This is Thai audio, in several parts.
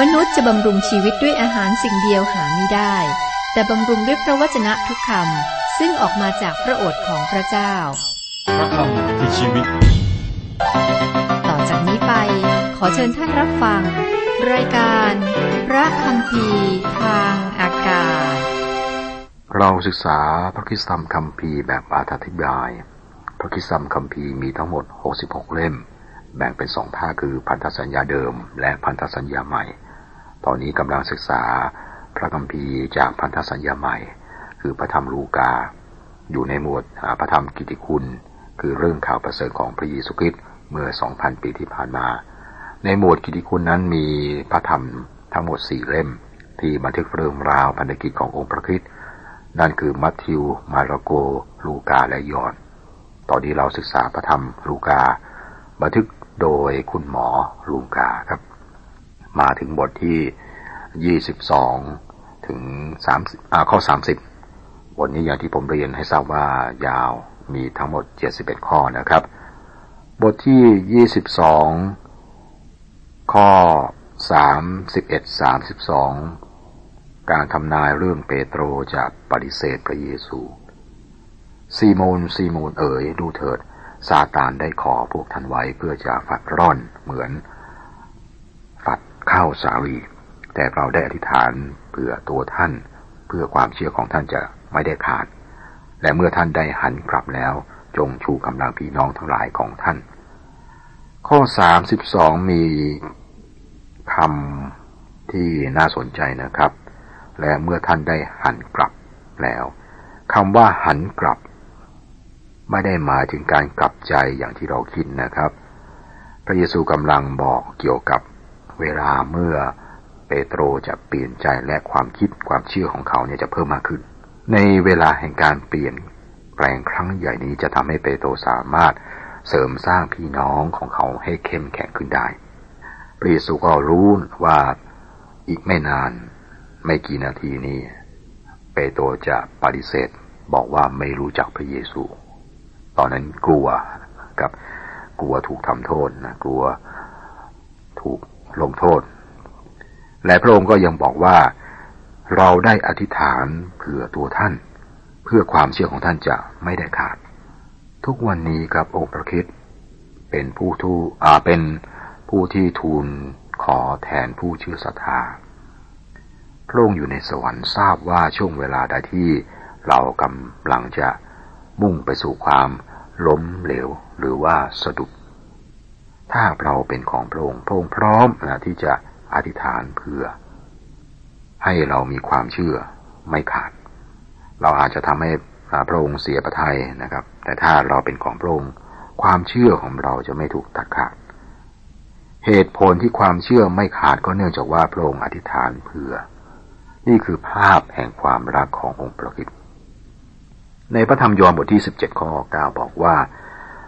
มนุษย์จะบำรุงชีวิตด้วยอาหารสิ่งเดียวหาไม่ได้ แต่บำรุงด้วยพระวจนะทุกคำซึ่งออกมาจากพระโอษฐ์ของพระเจ้า พระคำคือชีวิต ต่อจากนี้ไป ขอเชิญท่านรับฟัง รายการ พระคำพีทางอากาศ เราศึกษาพระคริสตธรรมคัมภีร์แบบอธิบาย พระคริสตธรรมคัมภีร์มีทั้งหมด 66 เล่ม แบ่งเป็นสองภาคคือพันธสัญญาเดิม และพันธสัญญาใหม่ ตอนนี้กำลังศึกษาพระคัมภีร์จากพันธสัญญาใหม่ คือพระธรรมลูกา อยู่ในหมวดพระธรรมกิติคุณ คือเรื่องข่าวประเสริฐของพระเยซูคริสต์เมื่อ 2,000 ปีที่ผ่านมา ในหมวดกิติคุณนั้นมีพระธรรมทั้งหมดสี่เล่ม ที่บันทึกเรื่องราวพันธกิจขององค์พระคริสต์นั่นคือมัทธิว มาระโก ลูกาและยอห์นตอนนี้เราศึกษาพระธรรมลูกา บันทึกโดยคุณหมอลูกาครับ มาถึงบทที่ 22 ถึง3ข้อ 30 บทนี้อย่างที่ผมเรียนให้ทราบว่ายาวมีทั้งหมด 71 ข้อนะครับ บทที่ 22 ข้อ 31 32 การทำนายเรื่องเปโตรจะปฏิเสธพระเยซูซีโมนซีโมนเอ๋ยดูเถิดซาตานได้ขอพวกท่านไว้เพื่อจะฝัดร่อนเหมือน ข้าวสาลี แต่เราได้อธิษฐานเพื่อตัวท่าน เพื่อความเชื่อของท่านจะไม่ได้ขาด และเมื่อท่านได้หันกลับแล้ว จงชูกำลังพี่น้องทั้งหลายของท่าน ข้อสามสิบสองมีคำที่น่าสนใจนะครับ และเมื่อท่านได้หันกลับแล้วคำว่าหันกลับ ไม่ได้หมายถึงการกลับใจอย่างที่เราคิดนะครับ พระเยซูกำลังบอกเกี่ยวกับ เวลาเมื่อเปโตรจะเปลี่ยนใจและความคิดความเชื่อของเขาเนี่ยจะเพิ่มมากขึ้น ในเวลาแห่งการเปลี่ยนแปลงครั้งใหญ่นี้จะทำให้เปโตรสามารถเสริมสร้างพี่น้องของเขาให้เข้มแข็งขึ้นได้พระเยซูก็รู้ว่าอีกไม่นานไม่กี่นาทีนี้ เปโตรจะปฏิเสธบอกว่าไม่รู้จักพระเยซู ตอนนั้นกลัวกับกลัวถูกทำโทษนะกลัวถูก ลงโทษ และพระองค์ก็ยังบอกว่า เราได้อธิษฐานเผื่อตัวท่าน เพื่อความเชื่อของท่านจะไม่ได้ขาด ทุกวันนี้ครับองค์พระคิดเป็นผู้ทูอ่าเป็นผู้ที่ทูลขอแทนผู้เชื่อศรัทธาพระองค์อยู่ในสวรรค์ทราบว่าช่วงเวลาใดที่เรากำลังจะมุ่งไปสู่ความล้มเหลวหรือว่าสะดุด ถ้าเราเป็นของพระองค์พระองค์พร้อมนะที่จะอธิษฐานเพื่อ ให้เรามีความเชื่อไม่ขาด เราอาจจะทำให้พระองค์เสียประทัยนะครับ แต่ถ้าเราเป็นของพระองค์ความเชื่อของเราจะไม่ถูกตัดขาด เหตุผลที่ความเชื่อไม่ขาดก็เนื่องจากว่าพระองค์อธิษฐานเพื่อ นี่คือภาพแห่งความรักขององค์พระคิดในพระธรรมยอห์นบทที่ 17 ข้อ 9 บอกว่า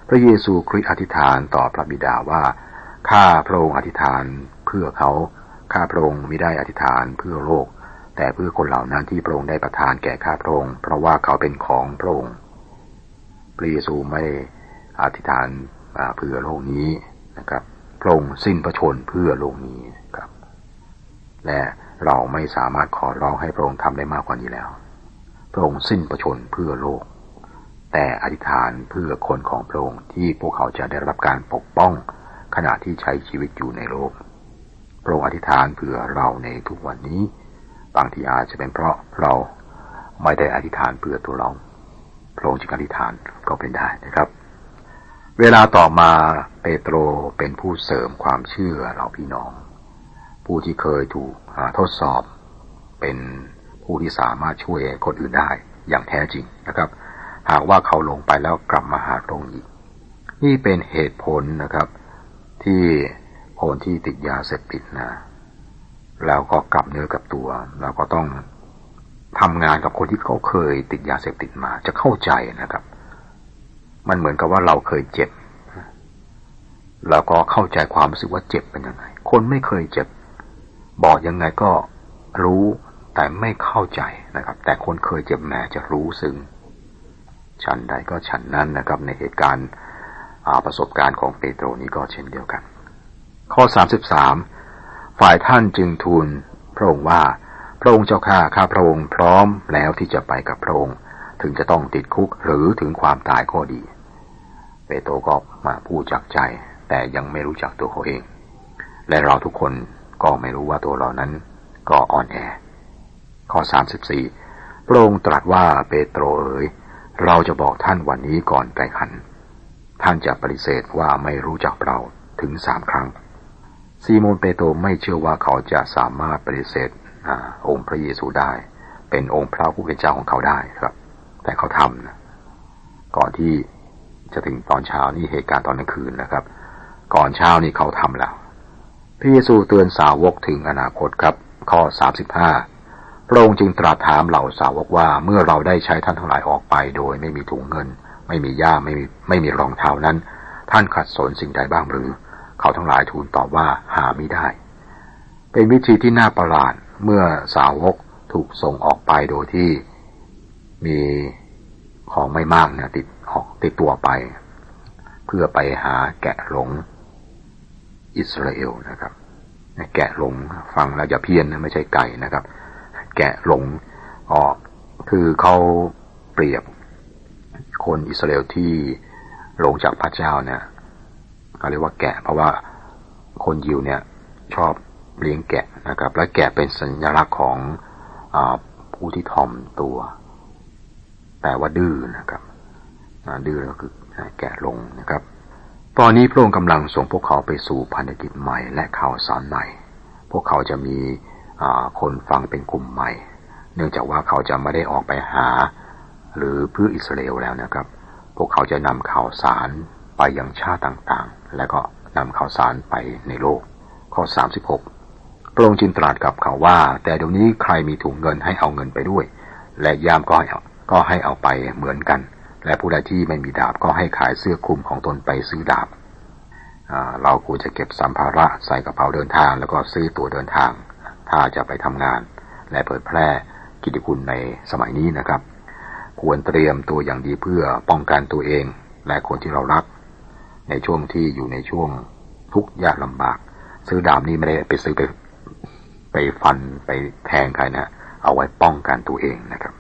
พระเยซูคริสต์อธิษฐานต่อพระบิดาว่า ข้าพระองค์อธิษฐานเพื่อเขา ข้าพระองค์ไม่ได้อธิษฐานเพื่อโลก แต่เพื่อคนเหล่านั้นที่พระองค์ได้ประทานแก่ข้าพระองค์ เพราะว่าเขาเป็นของพระองค์ พระเยซูไม่อธิษฐานเพื่อโลกนี้นะครับ พระองค์สิ้นพระชนเพื่อโลกนี้ครับ และเราไม่สามารถขอร้องให้พระองค์ทำได้มากกว่านี้แล้ว พระองค์สิ้นประชนเพื่อโลก แต่อธิษฐานเพื่อคนของพระองค์ที่พวกเขาจะได้รับการปกป้อง ขณะที่ใช้ชีวิตอยู่ในโลก พระองค์อธิษฐานเพื่อเราในทุกวันนี้ บางทีอาจจะเป็นเพราะเราไม่ได้อธิษฐานเพื่อตัวเรา พระองค์จึงอธิษฐานก็เป็นได้นะครับ เวลาต่อมาเปโตรเป็นผู้เสริมความเชื่อเราพี่น้อง ผู้ที่เคยถูกทดสอบ เป็นผู้ที่สามารถช่วยคนอื่นได้อย่างแท้จริงนะครับ หากว่าเขาลงไปแล้วกลับมาหาตรงอีก นี่เป็นเหตุผลนะครับ ที่คนที่ติดยาเสพติดนะแล้วก็กลับเนื้อกับตัวเราก็ต้องทำงานกับคนที่เขาเคยติดยาเสพติดมา จะเข้าใจนะครับ มันเหมือนกับว่าเราเคยเจ็บแล้วก็เข้าใจความรู้สึกว่าเจ็บเป็นยังไง คนไม่เคยเจ็บ บอกยังไงก็รู้แต่ไม่เข้าใจนะครับ แต่คนเคยเจ็บแหมจะรู้ซึ้ง ฉันใดก็ฉันนั้นนะครับในเหตุการณ์ประสบการณ์ของเปโตรนี้ก็เช่นเดียวกัน ข้อ 33 ฝ่ายท่านจึงทูลพระองค์ว่า พระองค์เจ้าข้าข้าพระองค์พร้อมแล้วที่จะไปกับพระองค์ ถึงจะต้องติดคุกหรือถึงความตายก็ดี เปโตรก็มาพูดจากใจ แต่ยังไม่รู้จักตัวเขาเอง และเราทุกคนก็ไม่รู้ว่าตัวเรานั้นก็อ่อนแอ ข้อสามสิบสี่พระองค์ตรัสว่าเปโตรเอ๋ย เราจะบอกท่านวันนี้ก่อนไกลขัน ท่านจะปฏิเสธว่าไม่รู้จักเราถึงสามครั้ง ซีโมนเปโตรไม่เชื่อว่าเขาจะสามารถปฏิเสธอองค์พระเยซูได้ เป็นองค์พระผู้เป็นเจ้าของเขาได้ครับ แต่เขาทำนะก่อนที่จะถึงตอนเช้านี่เหตุการณ์ตอนกลางคืนนะครับ ก่อนเช้านี่เขาทำแล้วพระเยซูเตือนสาวกถึงอนาคตครับ ข้อสามสิบห้า พระองค์จึงตรัสถามเหล่าสาวกว่าเมื่อเราได้ใช้ท่านทั้งหลายออกไปโดยไม่มีถุงเงิน ไม่มีย่าไม่มีไม่มีรองเท้านั้น ท่านขัดสนสิ่งใดบ้างหรือ เขาทั้งหลายทูลตอบว่าหาไม่ได้ เป็นวิธีที่น่าประหลาดเมื่อสาวกถูกส่งออกไปโดยที่มีของไม่มากนะติดออกติดตัวไป เพื่อไปหาแกะหลงอิสราเอลนะครับ แกะหลงฟังแล้วจะเพี้ยนนะไม่ใช่ไก่นะครับ แกะหลงออก คือเขาเปรียบคนอิสราเอลที่หลงจากพระเจ้าเนี่ยเขาเรียกว่าแกะ เพราะว่าคนยิวเนี่ยชอบเลี้ยงแกะนะครับ และแกะเป็นสัญลักษณ์ของอผู้ที่ทอมตัว แต่ว่าดื้อนะครับดื้อก็คือแกะลงนะครับ ตอนนี้พระองค์กำลังส่งพวกเขาไปสู่พันธกิจใหม่และข่าวสารใหม่พวกเขาจะมี คนฟังเป็นกลุ่มใหม่ เนื่องจากว่าเขาจะไม่ได้ออกไปหา หรือเพื่ออิสราเอลแล้วนะครับ พวกเขาจะนำข่าวสารไปยังชาติต่างๆ และก็นำข่าวสารไปในโลก ข้อ 36 พระองค์จึงตรัสกับเขาว่า แต่เดี๋ยวนี้ใครมีถุงเงินให้เอาเงินไปด้วย และยามก็ให้ก็ให้เอาไปเหมือนกัน และผู้ใดที่ไม่มีดาบก็ให้ขายเสื้อคลุมของตนไปซื้อดาบเราควรจะเก็บสัมภาระใส่กระเป๋าเดินทาง แล้วก็ซื้อตั๋วเดินทาง ถ้าจะไปทำงาน และเผยแพร่กิจคุณในสมัยนี้นะครับ ควรเตรียมตัวอย่างดีเพื่อป้องกันตัวเอง และคนที่เรารัก ในช่วงที่อยู่ในช่วงทุกข์ยากลำบาก ซื้อดาบนี้ไม่ได้ไปซื้อไปไปฟันไปแทงใครนะเอาไว้ป้องกันตัวเองนะครับ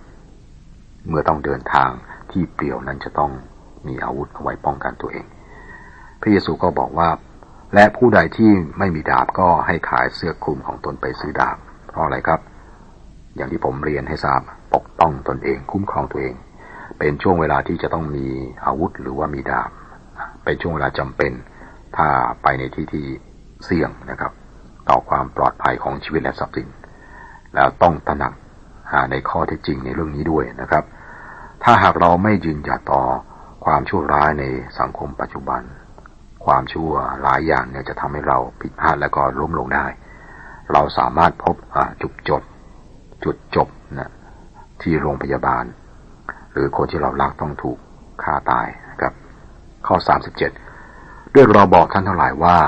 เมื่อต้องเดินทางที่เปลี่ยวนั้นจะต้องมีอาวุธเอาไว้ป้องกันตัวเอง พระเยซูก็บอกว่า และผู้ใดที่ไม่มีดาบก็ให้ขายเสื้อคลุมของตนไปซื้อดาบ เพราะอะไรครับ อย่างที่ผมเรียนให้ทราบปกป้องตนเองคุ้มครองตัวเอง เป็นช่วงเวลาที่จะต้องมีอาวุธหรือว่ามีดาบ เป็นช่วงเวลาจำเป็น ถ้าไปในที่ที่เสี่ยงนะครับ ต่อความปลอดภัยของชีวิตและทรัพย์สิน แล้วต้องตระหนักในข้อเท็จจริงในเรื่องนี้ด้วยนะครับ ถ้าหากเราไม่ยืนหยัดต่อความชั่วร้ายในสังคมปัจจุบัน ความชั่วหลายอย่างเนี่ยจะทำให้เราผิดพลาดแล้วก็ล้มลงได้ เราสามารถพบจุดจบจุดจบนะที่โรงพยาบาล หรือคนที่เรารักต้องถูกฆ่าตายนะครับ ข้อ 37 ด้วยเราบอกท่านทั้งหลายว่า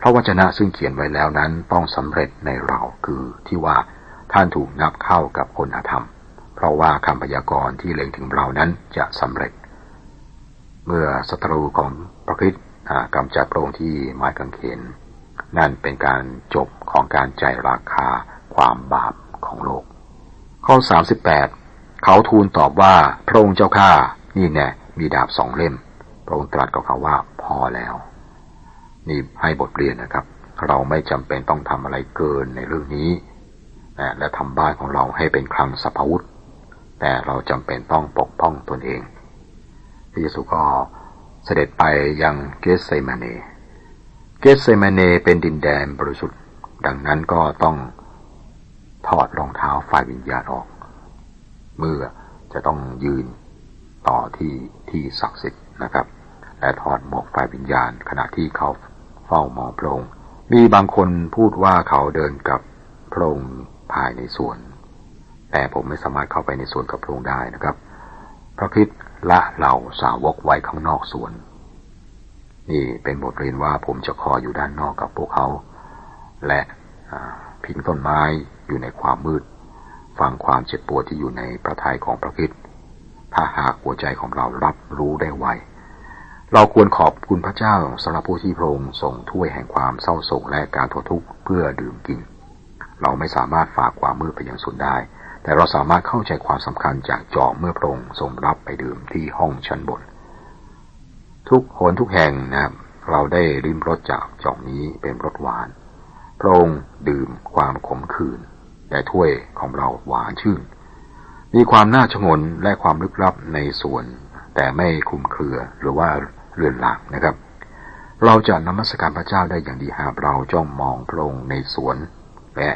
พระวจนะซึ่งเขียนไว้แล้วนั้นต้องสำเร็จในเราคือที่ว่าท่านถูกนับเข้ากับคนอธรรม เพราะว่าคำพยากรณ์ที่เล็งถึงเรานั้นจะสำเร็จ เมื่อศัตรูของพระคิด กำจัดพระองค์ที่ไม้กางเขน นั่นเป็นการจบของการใจราคาความบาปของโลก ข้อ 38 เขาทูลตอบว่าพระองค์เจ้าข้านี่แน่มีดาบสองเล่ม พระองค์ตรัสกับเขาว่าพอแล้ว นี่ให้บทเรียนนะครับ เราไม่จำเป็นต้องทำอะไรเกินในเรื่องนี้และทำบ้านของเราให้เป็นคลังสัพพุธ แต่เราจำเป็นต้องปกป้องตนเองพระเยซูก็ เสด็จไปยังเกสเซมาเน เกสเซมาเนเป็นดินแดนบริสุทธิ์ ดังนั้นก็ต้องถอดรองเท้าฝ่ายวิญญาณออก เมื่อจะต้องยืนต่อที่ที่ศักดิ์สิทธิ์นะครับ และถอดหมวกฝ่ายวิญญาณ ขณะที่เขาเฝ้ามองพระองค์มีบางคนพูดว่าเขาเดินกับพระองค์ภายในสวน แต่ผมไม่สามารถเข้าไปในสวนกับพระองค์ได้นะครับ พระคิด ละเหล่าสาวกไว้ข้างนอกสวน นี่เป็นบทเรียนว่าผมจะคอยอยู่ด้านนอกกับพวกเขา และพิงต้นไม้อยู่ในความมืด ฟังความเจ็บปวดที่อยู่ในพระทัยของพระคิดถ้าหากหัวใจของเรารับรู้ได้ไวเราควรขอบคุณพระเจ้าสำหรับผู้ที่พระองค์ส่งถ้วยแห่งความเศร้าโศกและการทนทุกข์เพื่อดื่มกิน เราไม่สามารถฝากความมืดไปยังสุดได้ แต่เราสามารถเข้าใจความสำคัญจากจอมเมื่อพระองค์ทรงรับไปดื่มที่ห้องชั้นบน ทุกหนทุกแห่งนะครับเราได้ริมรสจากจอกนี้เป็นรสหวาน พระองค์ดื่มความขมขื่นแต่ถ้วยของเราหวานชื่น มีความน่าชงนและความลึกลับในส่วน แต่ไม่คลุมเครือหรือว่าเรือนหลังนะครับ เราจะนมัสการพระเจ้าได้อย่างดีหากเราจ้องมองพระองค์ในสวน และ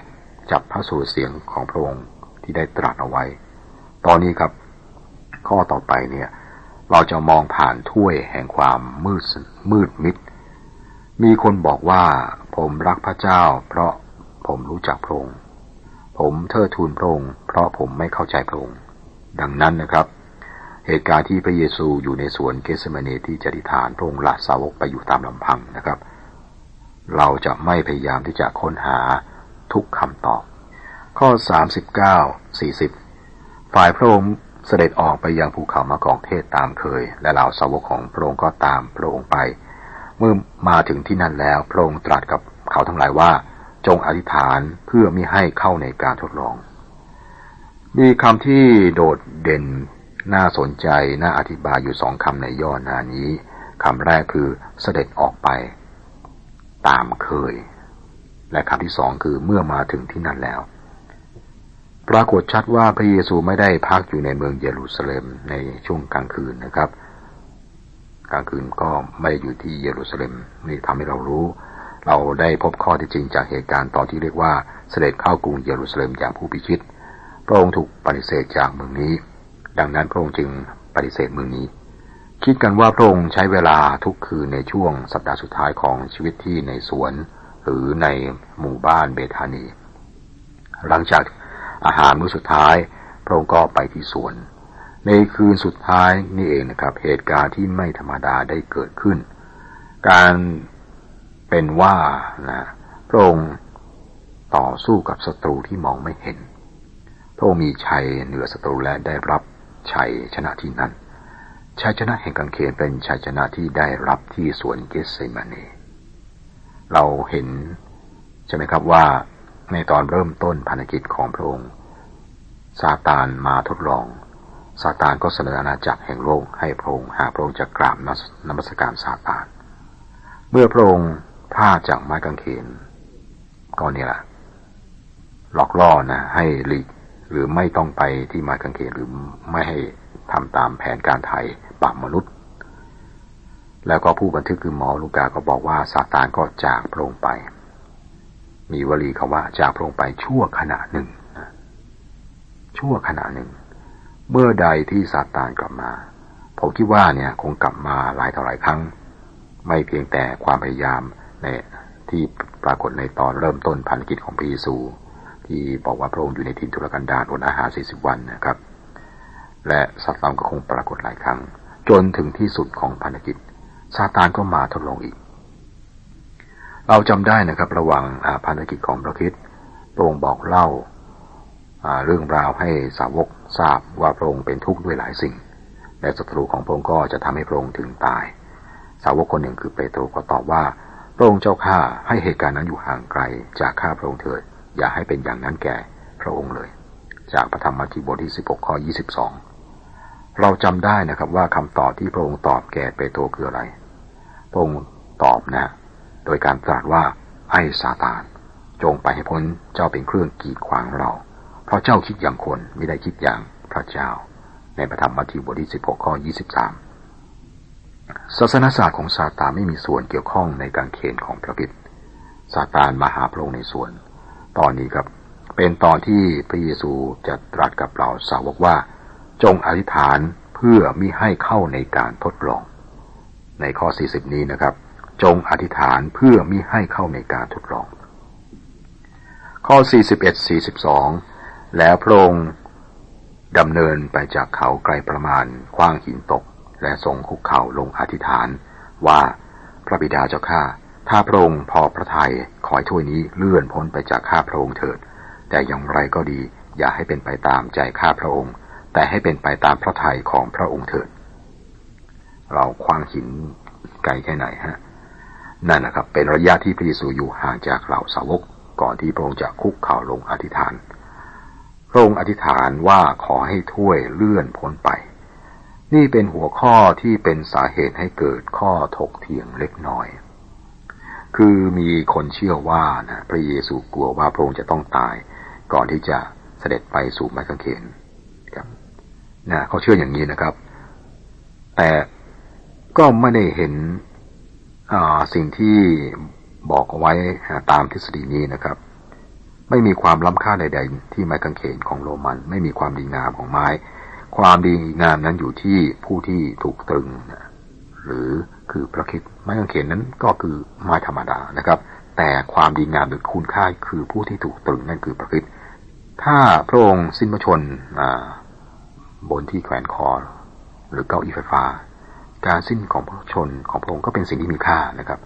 จับพระสุรเสียงของพระองค์ ที่ได้ตรัสเอาไว้ ตอนนี้ครับ ข้อต่อไปเนี่ย เราจะมองผ่านถ้วยแห่งความมืดมืดมิด มีคนบอกว่าผมรักพระเจ้า เพราะผมรู้จักพระองค์ ผมเทิดทูนพระองค์เพราะผมไม่เข้าใจพระองค์ ดังนั้นนะครับ เหตุการณ์ที่พระเยซูอยู่ในสวนเกสเมเนที่จดิฐานพระองค์ละสาวกไปอยู่ตามลำพังนะครับ เราจะไม่พยายามที่จะค้นหาทุกคำตอบ ข้อ 39 40 ฝ่ายพระองค์เสด็จออกไปยังภูเขามะกอกเทศตามเคย และเหล่าสาวกของพระองค์ก็ตามพระองค์ไป เมื่อมาถึงที่นั่นแล้วพระองค์ตรัสกับเขาทั้งหลายว่า จงอธิษฐานเพื่อมิให้เข้าในการทดลอง มีคำที่โดดเด่นน่าสนใจน่าอธิบายอยู่สองคำในย่อนานี้คำแรกคือเสด็จออกไป ตามเคย และคำที่สองคือเมื่อมาถึงที่นั่นแล้ว ปรากฏชัดว่าพระเยซูไม่ได้พักอยู่ในเมืองเยรูซาเล็มในช่วงกลางคืนนะครับ กลางคืนก็ไม่ได้อยู่ที่เยรูซาเล็มนี่ทำให้เรารู้ เราได้พบข้อที่จริงจากเหตุการณ์ตอนที่เรียกว่าเสด็จเข้ากรุงเยรูซาเล็มอย่างผู้พิชิต พระองค์ถูกปฏิเสธจากเมืองนี้ ดังนั้นพระองค์จึงปฏิเสธเมืองนี้ คิดกันว่าพระองค์ใช้เวลาทุกคืนในช่วงสัปดาห์สุดท้ายของชีวิตที่ในสวน หรือในหมู่บ้านเบธานี หลังจาก อาหารมื้อสุดท้ายพระองค์ก็ไปที่สวน ในคืนสุดท้ายนี่เองนะครับ เหตุการณ์ที่ไม่ธรรมดาได้เกิดขึ้น การเป็นว่านะพระองค์ต่อสู้กับศัตรูที่มองไม่เห็น พระองค์มีชัยเหนือศัตรูและได้รับชัยชนะที่นั้นชัยชนะแห่งกังเขนเป็นชัยชนะที่ได้รับที่สวนเกสเซมานีเราเห็นใช่ไหมครับว่า ในตอนเริ่มต้นภารกิจของพระองค์ซาตานมาทดลองซาตานก็เสนออาณาจักรแห่งโลกให้พระองค์หากพระองค์จะกราบนมัสการซาตาน เมื่อพระองค์พลาดจากไม้กางเขนก็นี่แหละหลอกล่อนะ ให้หลีกหรือไม่ต้องไปที่ไม้กางเขนหรือไม่ให้ทำตามแผนการไทยปรับมนุษย์ แล้วก็ผู้บันทึกคือหมอลูกาก็บอกว่าซาตานก็จากพระองค์ไป มีวลีคาว่าจากพระองค์ไปชั่วขณะหนึ่งชั่วขณะหนึ่ง เมื่อใดที่ซาตานกลับมาผมคิดว่าเนี่ยคงกลับมาหลายต่อหลายครั้ง ไม่เพียงแต่ความพยายามในที่ปรากฏในตอนเริ่มต้นพันธกิจของพระเยซู ที่บอกว่าพระองค์อยู่ในทินทุรกันดารอดอาหาร 40 วันนะครับ และซาตานก็คงปรากฏหลายครั้ง จนถึงที่สุดของภารกิจซาตานก็มาทดลองอีก เราจำได้นะครับ ระหว่างภารกิจของพระคิดพระองค์บอกเล่าเรื่องราวให้สาวกทราบว่าพระองค์เป็นทุกข์ด้วยหลายสิ่ง และศัตรูของพระองค์ก็จะทำให้พระองค์ถึงตาย สาวกคนหนึ่งคือเปโตรก็ตอบว่าพระองค์เจ้าข้าให้เหตุการณ์นั้นอยู่ห่างไกล จากข้าพระองค์เถิดอย่าให้เป็นอย่างนั้นแก่พระองค์เลย จากพระธรรมมัทธิวบทที่ 16 ข้อ 22 เราจำได้นะครับว่าคำตอบที่พระองค์ตอบแก่เปโตรคืออะไร พระองค์ตอบนะ โดยการตรัสว่าไอ้ซาตาน จงไปให้พ้นเจ้าเป็นเครื่องกีดขวางเรา เพราะเจ้าคิดอย่างคนไม่ได้คิดอย่างพระเจ้า ในพระธรรมมัทธิวบทที่16ข้อ23 ศาสนศาสตร์ของซาตานไม่มีส่วนเกี่ยวข้องในการเขนของพระบิดซาตานมาหาพระองค์ในส่วน ตอนนี้ครับเป็นตอนที่พระเยซูจะตรัสกับเราสาวกว่า จงอธิษฐานเพื่อมิให้เข้าในการทดลอง ในข้อ 40 นี้นะครับ จงอธิษฐานเพื่อมิให้เข้าในการทดลอง ข้อ 41 42 แล้วพระองค์ดำเนินไปจากเขาไกลประมาณคว้างหินตก และทรงคุกเข่าลงอธิษฐานว่าพระบิดาเจ้าข้าถ้าพระองค์พอพระทยัยขอให้ถ้วยนี้เลื่อนพ้นไปจากข้าพระองค์เถิด แต่อย่างไรก็ดี อย่าให้เป็นไปตามใจข้าพระองค์ แต่ให้เป็นไปตามพระทัยของพระองค์เถิด เราคว้างหินไกลแค่ไหนฮะ นั่นนะครับเป็นระยะที่พระเยซูอยู่ห่างจากเหล่าสาวกก่อนที่พระองค์จะคุกเข่าลงอธิษฐาน พระองค์อธิษฐานว่าขอให้ถ้วยเลื่อนพ้นไป นี่เป็นหัวข้อที่เป็นสาเหตุให้เกิดข้อถกเถียงเล็กน้อย คือมีคนเชื่อว่านะพระเยซูกลัวว่าพระองค์จะต้องตาย ก่อนที่จะเสด็จไปสู่ไม้กางเขนครับนะเขาเชื่ออย่างนี้นะครับ แต่ก็ไม่ได้เห็น สิ่งที่บอกเอาไว้ตามทฤษฎีนี้นะครับ ไม่มีความล้ำค่าใด ๆ ที่ไม้กางเขนของโรมัน ไม่มีความดีงามของไม้ ความดีงามนั้นอยู่ที่ผู้ที่ถูกตรึงหรือคือพระคิดไม้กางเขนนั้นก็คือไม้ธรรมดานะครับ แต่ความดีงามหรือคุณค่าคือผู้ที่ถูกตรึงนั่นคือพระคิดถ้าพระองค์สิ้นพระชนบนที่แขวนคอ หรือเก้าอี้ไฟฟ้า การสิ้นของพระชนของพระองค์ก็เป็นสิ่งที่มีค่านะครับ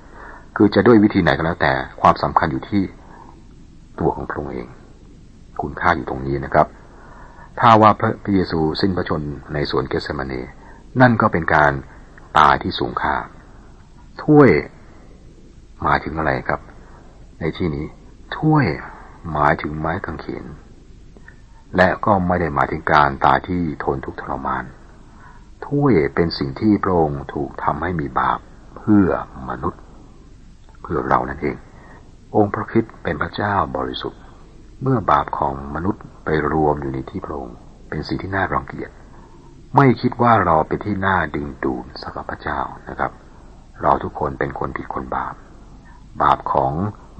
คือจะด้วยวิธีไหนก็แล้ว แต่ความสำคัญอยู่ที่ตัวของพระองค์เอง คุณค่าอยู่ตรงนี้นะครับ ถ้าว่าพระเยซูสิ้นพระชนในสวนเกสเมเนนั่นก็เป็นการตายที่สูงค่า ถ้วยหมายถึงอะไรครับ ในที่นี้ถ้วยหมายถึงไม้กางเขนและก็ไม่ได้หมายถึงการตายที่ทนทุกข์ทรมาน ถ้วยเป็นสิ่งที่พระองค์ถูกทำให้มีบาปเพื่อมนุษย์ เพื่อเรานั่นเอง องค์พระคิดเป็นพระเจ้าบริสุทธิ์ เมื่อบาปของมนุษย์ไปรวมอยู่ในที่พระองค์เป็นสิ่งที่น่ารังเกียจ ไม่คิดว่าเราเป็นที่น่าดึงดูดสำหรับพระเจ้านะครับ เราทุกคนเป็นคนผิดคนบาป บาปของ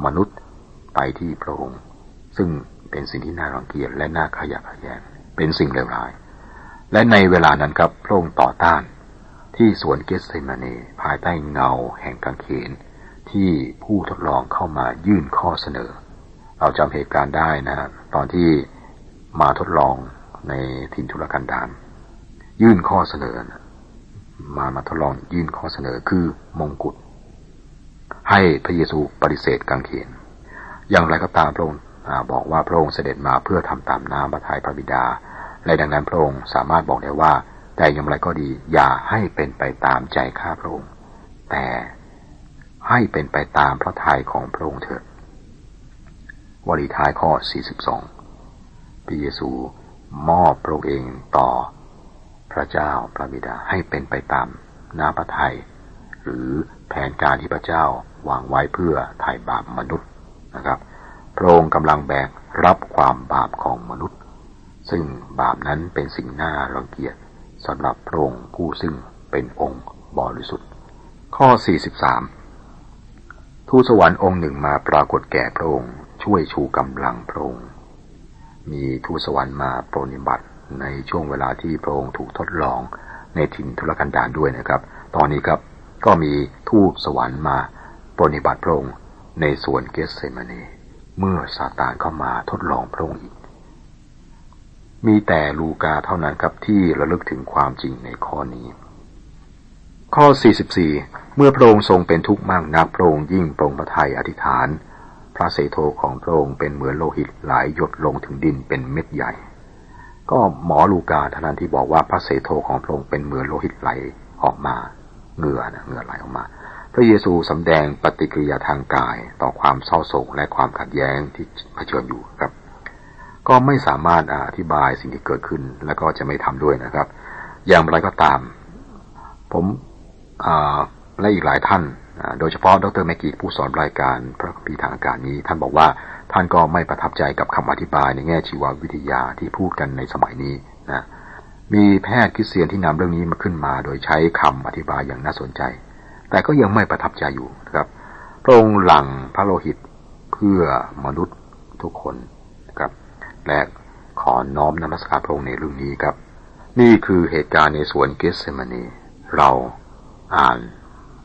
มนุษย์ไปที่พระองค์ ซึ่งเป็นสิ่งที่น่ารังเกียจและน่าขยะขยงเป็นสิ่งเลวร้าย และในเวลานั้นครับพระองค์ต่อต้าน ที่สวนเกสเซมาเนภายใต้เงาแห่งกางเขน ที่ผู้ทดลองเข้ามายื่นข้อเสนอ เราจำเหตุการณ์ได้นะฮะตอนที่มาทดลองในถิ่นทุรกันดารยื่นข้อเสนอมามาทดลองยื่นข้อเสนอคือมงกุฎให้พระเยซูปฏิเสธกังเขน อย่างไรก็ตามพระองค์บอกว่าพระองค์เสด็จมาเพื่อทำตามน้ำพระทัยพระบิดา และดังนั้นพระองค์สามารถบอกได้ว่า แต่อย่างไรก็ดีอย่าให้เป็นไปตามใจข้าพระองค์ แต่ให้เป็นไปตามพระทัยของพระองค์เถิดวลีท้ายข้อ 42 พระเยซูมอบพระองค์เองต่อพระเจ้าพระบิดาให้เป็นไปตามน้ำพระทัยหรือแผนการที่พระเจ้าวางไว้เพื่อไถ่บาปมนุษย์นะครับ พระองค์กำลังแบกรับความบาปของมนุษย์ ซึ่งบาปนั้นเป็นสิ่งน่ารังเกียจสำหรับพระองค์ผู้ซึ่งเป็นองค์บริสุทธิ์ ข้อ 43 ทูตสวรรค์องค์หนึ่งมาปรากฏแก่พระองค์ช่วยชูกำลังพระองค์ มีทูตสวรรค์มาปรนิบัติในช่วงเวลาที่พระองค์ถูกทดลองในถิ่นทุรกันดารด้วยนะครับ ตอนนี้ครับก็มีทูตสวรรค์มาปรนิบัติพระองค์ในสวนเกสเซมานีเมื่อซาตานเข้ามาทดลองพระองค์อีก มีแต่ลูกาเท่านั้นครับที่ระลึกถึงความจริงในข้อนี้ ข้อ 44 เมื่อพระองค์ทรงเป็นทุกข์มากนักพระองค์ยิ่งปรงพระทัยอธิษฐาน พระเสโทของพระองค์เป็นเหมือนโลหิตไหลหยดลงถึงดินเป็นเม็ดใหญ่ ก็หมอลูกาท่านั้นที่บอกว่าพระเสโทของพระองค์เป็นเหมือนโลหิตไหลออกมาเหงื่อนะเหงื่อไหลออกมา พระเยซูสำแดงปฏิกิริยาทางกายต่อความเศร้าโศกและความขัดแย้งที่เผชิญอยู่ครับ ก็ไม่สามารถอธิบายสิ่งที่เกิดขึ้น และก็จะไม่ทำด้วยนะครับ อย่างไรก็ตาม ผมและอีกหลายท่าน โดยเฉพาะดรแมกกี้ผู้สอนรายการพระคัมภีร์ทางอากาศนี้ ท่านบอกว่าท่านก็ไม่ประทับใจกับคำอธิบายในแง่ชีววิทยาที่พูดกันในสมัยนี้นะมีแพทย์คริสเตียนที่นำเรื่องนี้มาขึ้นมา โดยใช้คำอธิบายอย่างน่าสนใจ แต่ก็ยังไม่ประทับใจอยู่นะครับพระองค์หลังพระโลหิตเพื่อมนุษย์ทุกคน และขอน้อมนมัสการพระองค์ในเรื่องนี้ครับ นี่คือเหตุการณ์ในสวนเกสเซมานีเราอ่าน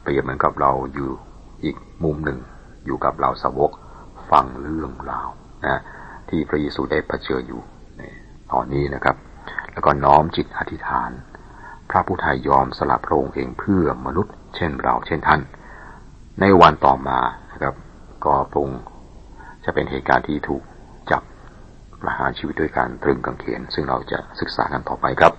เปรียบเหมือนกับเราอยู่อีกมุมหนึ่ง อยู่กับเราสาวกฟังเรื่องราวนะที่พระเยซูได้เผชิญอยู่ในตอนนี้นะครับ แล้วก็น้อมจิตอธิษฐาน พระผู้ไทยยอมสละพระองค์เองเพื่อมนุษย์ เช่นเราเช่นท่าน ในวันต่อมานะครับ ก็พงจะเป็นเหตุการณ์ที่ถูก ประหารชีวิตด้วยการตรึงกางเขน ซึ่งเราจะศึกษากันต่อไปครับ